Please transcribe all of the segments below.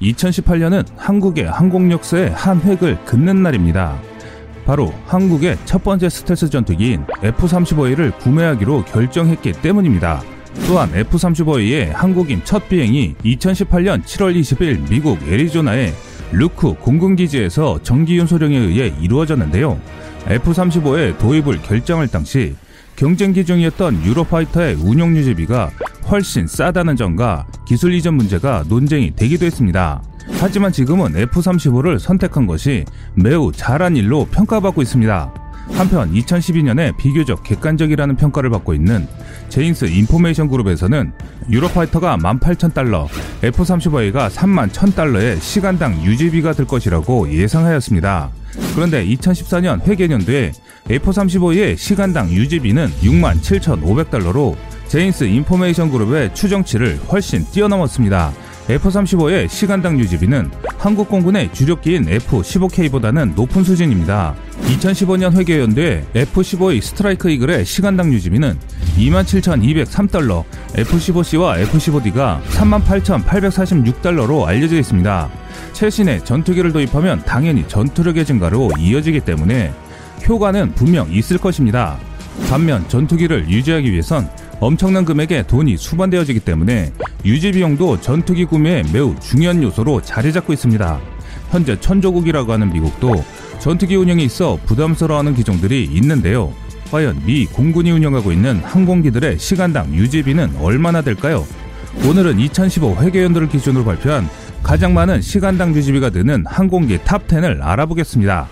2018년은 한국의 항공 역사의 한 획을 긋는 날입니다. 바로 한국의 첫 번째 스텔스 전투기인 F-35A를 구매하기로 결정했기 때문입니다. 또한 F-35A의 한국인 첫 비행이 2018년 7월 20일 미국 애리조나의 루크 공군기지에서 전기윤 소령에 의해 이루어졌는데요. F-35의 도입을 결정할 당시 경쟁 기종이었던 유로파이터의 운용 유지비가 훨씬 싸다는 점과 기술 이전 문제가 논쟁이 되기도 했습니다. 하지만 지금은 F-35를 선택한 것이 매우 잘한 일로 평가받고 있습니다. 한편 2012년에 비교적 객관적이라는 평가를 받고 있는 제인스 인포메이션 그룹에서는 유로파이터가 18,000달러, F-35A가 31,000달러의 시간당 유지비가 들 것이라고 예상하였습니다. 그런데 2014년 회계년도에 F-35의 시간당 유지비는 67,500달러로 제인스 인포메이션 그룹의 추정치를 훨씬 뛰어넘었습니다. F-35의 시간당 유지비는 한국 공군의 주력기인 F-15K보다는 높은 수준입니다. 2015년 회계연도에 F-15E 스트라이크 이글의 시간당 유지비는 27,203달러, F-15C와 F-15D가 38,846달러로 알려져 있습니다. 최신의 전투기를 도입하면 당연히 전투력의 증가로 이어지기 때문에 효과는 분명 있을 것입니다. 반면 전투기를 유지하기 위해선 엄청난 금액의 돈이 수반되어지기 때문에 유지 비용도 전투기 구매에 매우 중요한 요소로 자리 잡고 있습니다. 현재 천조국이라고 하는 미국도 전투기 운영에 있어 부담스러워하는 기종들이 있는데요. 과연 미 공군이 운영하고 있는 항공기들의 시간당 유지비는 얼마나 될까요? 오늘은 2015 회계연도를 기준으로 발표한 가장 많은 시간당 유지비가 드는 항공기 탑10을 알아보겠습니다.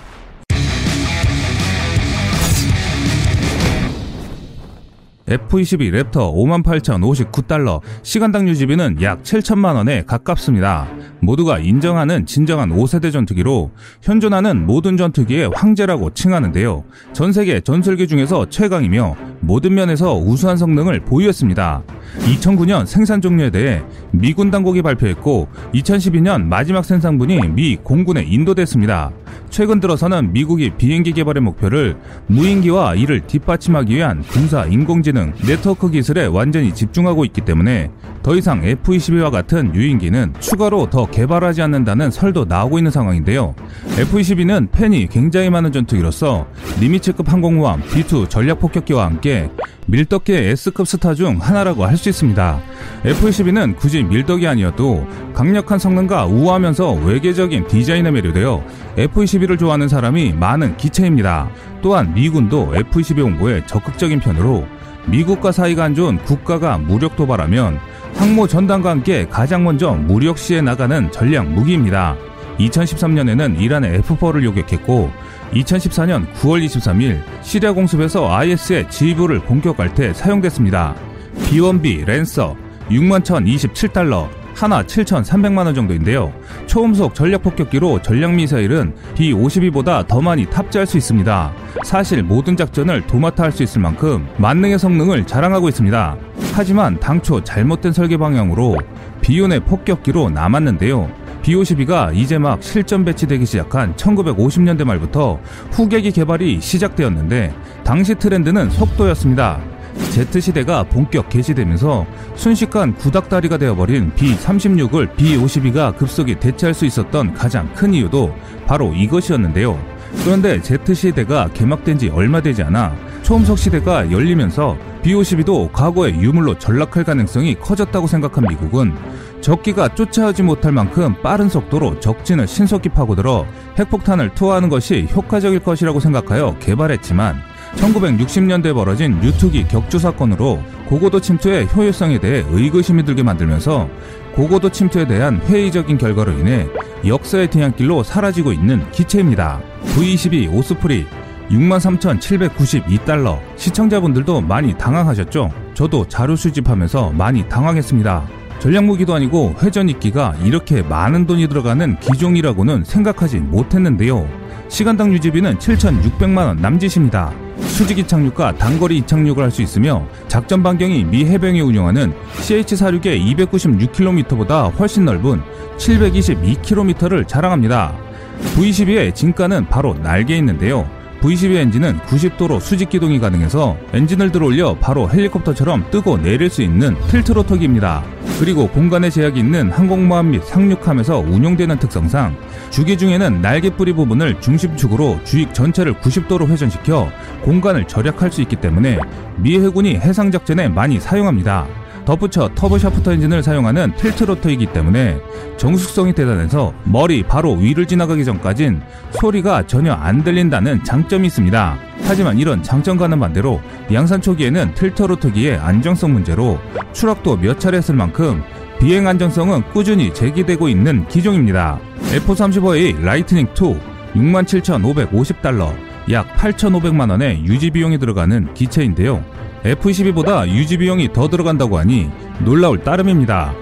F-22 랩터 58,059달러, 시간당 유지비는 약 7천만원에 가깝습니다. 모두가 인정하는 진정한 5세대 전투기로 현존하는 모든 전투기의 황제라고 칭하는데요. 전 세계 전술기 중에서 최강이며 모든 면에서 우수한 성능을 보유했습니다. 2009년 생산 종료에 대해 미군 당국이 발표했고 2012년 마지막 생산분이 미 공군에 인도됐습니다. 최근 들어서는 미국이 비행기 개발의 목표를 무인기와 이를 뒷받침하기 위한 군사 인공지능 네트워크 기술에 완전히 집중하고 있기 때문에 더 이상 F-22와 같은 유인기는 추가로 더 개발하지 않는다는 설도 나오고 있는 상황인데요. F-22는 팬이 굉장히 많은 전투기로서 니미츠급 항공모함 B2 전략폭격기와 함께 밀덕계 S급 스타 중 하나라고 할 수 있습니다. F-22는 굳이 밀덕이 아니어도 강력한 성능과 우아하면서 외계적인 디자인에 매료되어 F-22 를 좋아하는 사람이 많은 기체입니다. 또한 미군도 F-22 홍보에 적극적인 편으로 미국과 사이가 안 좋은 국가가 무력 도발하면 항모 전단과 함께 가장 먼저 무력 시에 나가는 전략 무기입니다. 2013년에는 이란의 F4를 요격했고 2014년 9월 23일 시리아 공습에서 IS의 지휘부를 공격할 때 사용됐습니다. B1B 랜서 61,027달러 하나 7,300만원 정도인데요. 초음속 전략폭격기로 전략미사일은 B-52보다 더 많이 탑재할 수 있습니다. 사실 모든 작전을 도맡아 할 수 있을 만큼 만능의 성능을 자랑하고 있습니다. 하지만 당초 잘못된 설계 방향으로 비운의 폭격기로 남았는데요. B-52가 이제 막 실전 배치되기 시작한 1950년대 말부터 후계기 개발이 시작되었는데 당시 트렌드는 속도였습니다. Z시대가 본격 개시되면서 순식간 구닥다리가 되어버린 B-36을 B-52가 급속히 대체할 수 있었던 가장 큰 이유도 바로 이것이었는데요. 그런데 Z시대가 개막된 지 얼마 되지 않아 초음속 시대가 열리면서 B-52도 과거의 유물로 전락할 가능성이 커졌다고 생각한 미국은 적기가 쫓아오지 못할 만큼 빠른 속도로 적진을 신속히 파고들어 핵폭탄을 투하하는 것이 효과적일 것이라고 생각하여 개발했지만 1960년대에 벌어진 유투기 격추 사건으로 고고도 침투의 효율성에 대해 의구심이 들게 만들면서 고고도 침투에 대한 회의적인 결과로 인해 역사의 뒤안길로 사라지고 있는 기체입니다. V22 오스프리 63,792달러 시청자분들도 많이 당황하셨죠? 저도 자료 수집하면서 많이 당황했습니다. 전략무기도 아니고 회전익기가 이렇게 많은 돈이 들어가는 기종이라고는 생각하지 못했는데요. 시간당 유지비는 7,600만원 남짓입니다. 수직이 착륙과 단거리 이착륙을 할 수 있으며 작전 반경이 미 해병이 운영하는 CH-46의 296km보다 훨씬 넓은 722km를 자랑합니다. V-22의 진가는 바로 날개에 있는데요. V12 엔진은 90도로 수직 기동이 가능해서 엔진을 들어올려 바로 헬리콥터처럼 뜨고 내릴 수 있는 틸트로터기입니다. 그리고 공간의 제약이 있는 항공모함 및 상륙함에서 운용되는 특성상 주기 중에는 날개 뿌리 부분을 중심축으로 주익 전체를 90도로 회전시켜 공간을 절약할 수 있기 때문에 미 해군이 해상 작전에 많이 사용합니다. 덧붙여 터보 샤프터 엔진을 사용하는 틸트로터이기 때문에 정숙성이 대단해서 머리 바로 위를 지나가기 전까진 소리가 전혀 안 들린다는 장점이 있습니다. 하지만 이런 장점과는 반대로 양산 초기에는 틸트로터기의 안정성 문제로 추락도 몇 차례 했을 만큼 비행 안정성은 꾸준히 제기되고 있는 기종입니다. F-35A 라이트닝 2 67,550달러 약 8,500만 원의 유지 비용이 들어가는 기체인데요. F-22보다 유지 비용이 더 들어간다고 하니 놀라울 따름입니다.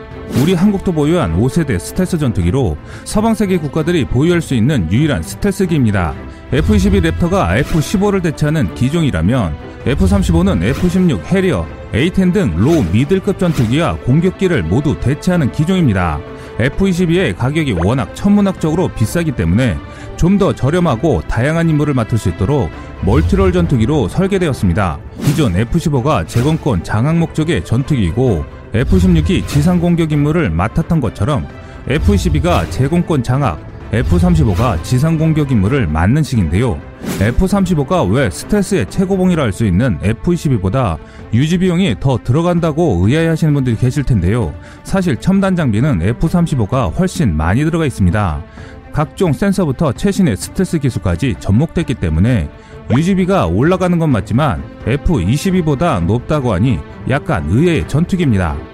우리 한국도 보유한 5세대 스텔스 전투기로 서방 세계 국가들이 보유할 수 있는 유일한 스텔스기입니다. F-22 랩터가 F-15를 대체하는 기종이라면 F-35는 F-16 해리어, A-10 등 low middle급 전투기와 공격기를 모두 대체하는 기종입니다. F-22의 가격이 워낙 천문학적으로 비싸기 때문에 좀 더 저렴하고 다양한 임무를 맡을 수 있도록 multirole 전투기로 설계되었습니다. 기존 F-15가 제공권 장악 목적의 전투기이고 F-16이 지상 공격 임무를 맡았던 것처럼 F-22가 제공권 장악, F-35가 지상 공격 임무를 맡는 식인데요. F-35가 왜 스텔스의 최고봉이라 할 수 있는 F-22보다 유지 비용이 더 들어간다고 의아해하시는 분들이 계실 텐데요. 사실 첨단 장비는 F-35가 훨씬 많이 들어가 있습니다. 각종 센서부터 최신의 스텔스 기술까지 접목됐기 때문에 유지비가 올라가는 건 맞지만 F-22보다 높다고 하니 약간 의외의 전투기입니다.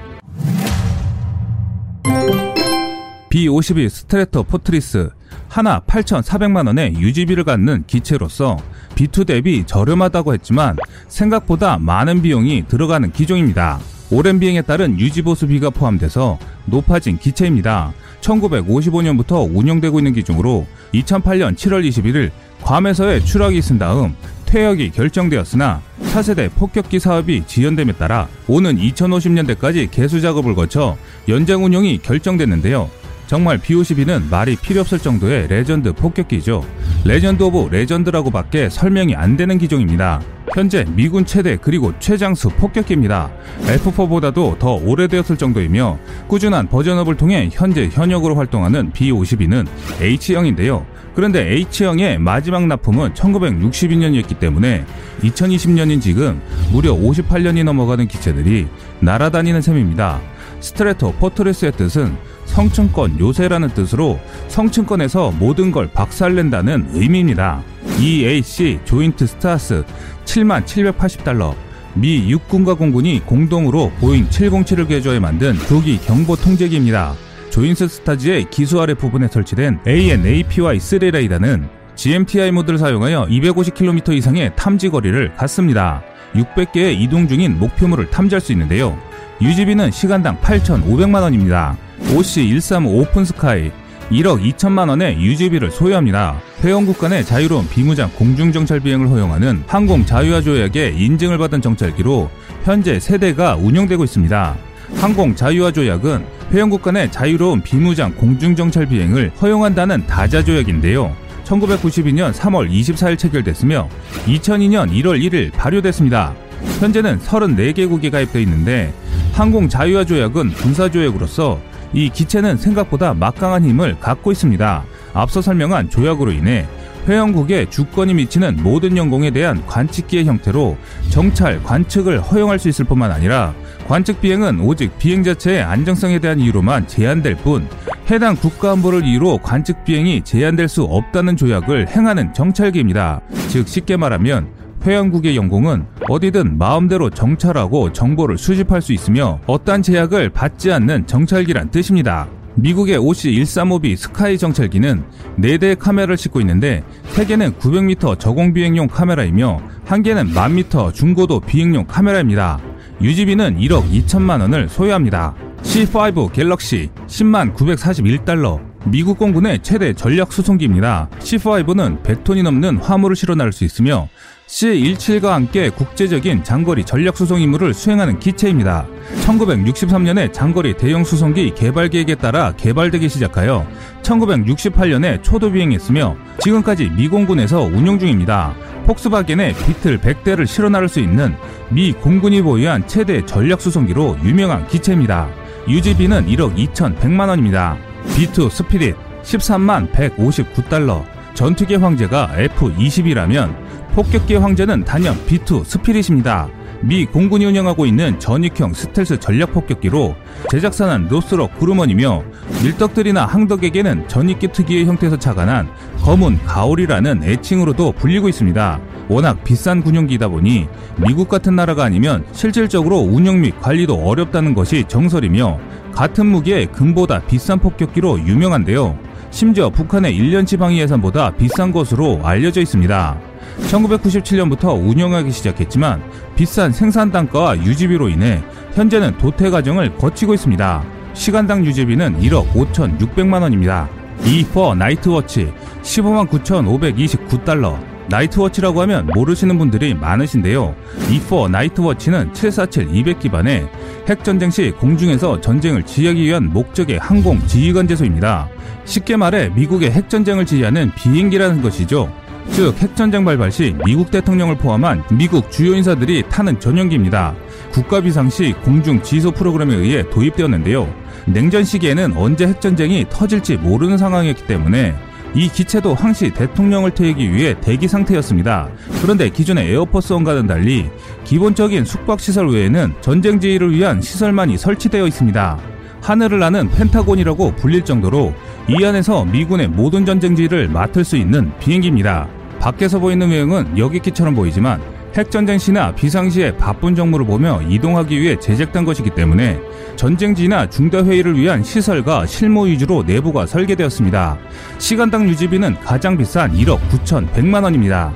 B-52 스트래토포트리스 하나 8,400만원의 유지비를 갖는 기체로서 B2 대비 저렴하다고 했지만 생각보다 많은 비용이 들어가는 기종입니다. 오랜 비행에 따른 유지보수비가 포함돼서 높아진 기체입니다. 1955년부터 운영되고 있는 기종으로 2008년 7월 21일 괌에서의 추락이 있은 다음 퇴역이 결정되었으나 차세대 폭격기 사업이 지연됨에 따라 오는 2050년대까지 개수 작업을 거쳐 연장 운영이 결정됐는데요. 정말 B-52는 말이 필요 없을 정도의 레전드 폭격기죠. Legend of legend라고 밖에 설명이 안 되는 기종입니다. 현재 미군 최대 그리고 최장수 폭격기입니다. F4보다도 더 오래되었을 정도이며 꾸준한 version up을 통해 현재 현역으로 활동하는 B-52는 H형인데요. 그런데 H형의 마지막 납품은 1962년이었기 때문에 2020년인 지금 무려 58년이 넘어가는 기체들이 날아다니는 셈입니다. 스트래토포트리스의 뜻은 성층권 요새라는 뜻으로 성층권에서 모든 걸 박살낸다는 의미입니다. E-8C 조인트 스타스 7만 780달러 미 육군과 공군이 공동으로 보잉 707을 개조해 만든 조기 경보 통제기입니다. 조인트 스타즈의 기수 아래 부분에 설치된 AN/APY-3 레이더는 GMTI 모드를 사용하여 250km 이상의 탐지 거리를 갖습니다. 600개의 이동 중인 목표물을 탐지할 수 있는데요. 유지비는 시간당 8,500만 원입니다. OC135 오픈스카이 1억 2천만 원의 유지비를 소유합니다. 회원국 간의 자유로운 비무장 공중정찰 비행을 허용하는 항공 자유화 조약의 인증을 받은 정찰기로 현재 세대가 운영되고 있습니다. 항공 자유화 조약은 회원국 간의 자유로운 비무장 공중정찰 비행을 허용한다는 다자 조약인데요. 1992년 3월 24일 체결됐으며 2002년 1월 1일 발효됐습니다. 현재는 34개국이 가입되어 있는데 항공 자유화 조약은 군사 조약으로서 이 기체는 생각보다 막강한 힘을 갖고 있습니다. 앞서 설명한 조약으로 인해 회원국의 주권이 미치는 모든 영공에 대한 관측기의 형태로 정찰, 관측을 허용할 수 있을 뿐만 아니라 관측 비행은 오직 비행 자체의 안정성에 대한 이유로만 제한될 뿐 해당 국가 안보를 이유로 관측 비행이 제한될 수 없다는 조약을 행하는 정찰기입니다. 즉 쉽게 말하면 회원국의 영공은 어디든 마음대로 정찰하고 정보를 수집할 수 있으며 어떠한 제약을 받지 않는 정찰기란 뜻입니다. 미국의 OC-135B 스카이 정찰기는 4대의 카메라를 싣고 있는데 3개는 900m 저공 비행용 카메라이며 1개는 1000m 중고도 비행용 카메라입니다. 유지비는 1억 2천만 원을 소유합니다. C5 갤럭시 10만 941달러 미국 공군의 최대 전략 수송기입니다. C5는 100톤이 넘는 화물을 실어 나를 수 있으며 C-17과 함께 국제적인 장거리 전략 수송 임무를 수행하는 기체입니다. 1963년에 장거리 대형 수송기 개발 계획에 따라 개발되기 시작하여 1968년에 초도 비행했으며 지금까지 미 공군에서 운용 중입니다. 폭스바겐의 비틀 100대를 실어 나를 수 있는 미 공군이 보유한 최대 전략 수송기로 유명한 기체입니다. 유지비는 1억 2,100만 원입니다. B2 스피릿 13만 159달러 전투기 황제가 F-22라면 폭격기 황제는 단연 B2 스피릿입니다. 미 공군이 운영하고 있는 전익형 스텔스 전략 폭격기로 제작사는 노스롭 그루먼이며 밀덕들이나 항덕에게는 전익기 특유의 형태에서 착안한 검은 가오리라는 애칭으로도 불리고 있습니다. 워낙 비싼 군용기이다 보니 미국 같은 나라가 아니면 실질적으로 운영 및 관리도 어렵다는 것이 정설이며 같은 무게의 금보다 비싼 폭격기로 유명한데요. 심지어 북한의 1년치 방위 예산보다 비싼 것으로 알려져 있습니다. 1997년부터 운영하기 시작했지만 비싼 생산 단가와 유지비로 인해 현재는 도태 과정을 거치고 있습니다. 시간당 유지비는 1억 5,600만 원입니다. E4 나이트워치 15만 9,529달러 나이트워치라고 하면 모르시는 분들이 많으신데요. E4 나이트워치는 747 200 기반의 핵전쟁 시 공중에서 전쟁을 지휘하기 위한 목적의 항공 지휘관제소입니다. 쉽게 말해 미국의 핵전쟁을 지휘하는 비행기라는 것이죠. 즉 핵전쟁 발발 시 미국 대통령을 포함한 미국 주요 인사들이 타는 전용기입니다. 국가 비상 시 공중 지휘소 프로그램에 의해 도입되었는데요. 냉전 시기에는 언제 핵전쟁이 터질지 모르는 상황이었기 때문에 이 기체도 항시 대통령을 퇴위하기 위해 대기 상태였습니다. 그런데 기존의 에어포스원과는 달리 기본적인 숙박시설 외에는 전쟁 지휘를 위한 시설만이 설치되어 있습니다. 하늘을 나는 펜타곤이라고 불릴 정도로 이 안에서 미군의 모든 전쟁 지휘를 맡을 수 있는 비행기입니다. 밖에서 보이는 외형은 여객기처럼 보이지만 핵전쟁 시나 비상시에 바쁜 정무를 보며 이동하기 위해 제작된 것이기 때문에 전쟁지나 중대회의를 위한 시설과 실무 위주로 내부가 설계되었습니다. 시간당 유지비는 가장 비싼 1억 9천 100만 원입니다.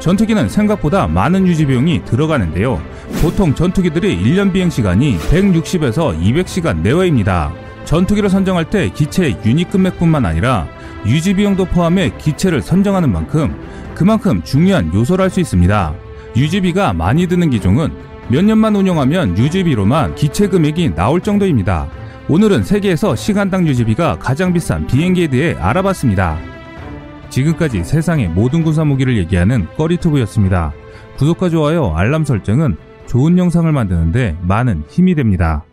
전투기는 생각보다 많은 유지 비용이 들어가는데요. 보통 전투기들이 1년 비행 시간이 160에서 200시간 내외입니다. 전투기를 선정할 때 기체의 유닛 금액뿐만 아니라 유지 비용도 포함해 기체를 선정하는 만큼 그만큼 중요한 요소를 할 수 있습니다. 유지비가 많이 드는 기종은 몇 년만 운영하면 유지비로만 기체 금액이 나올 정도입니다. 오늘은 세계에서 시간당 유지비가 가장 비싼 비행기에 대해 알아봤습니다. 지금까지 세상의 모든 군사 무기를 얘기하는 꺼리투브였습니다. 구독과 좋아요, 알람 설정은 좋은 영상을 만드는데 많은 힘이 됩니다.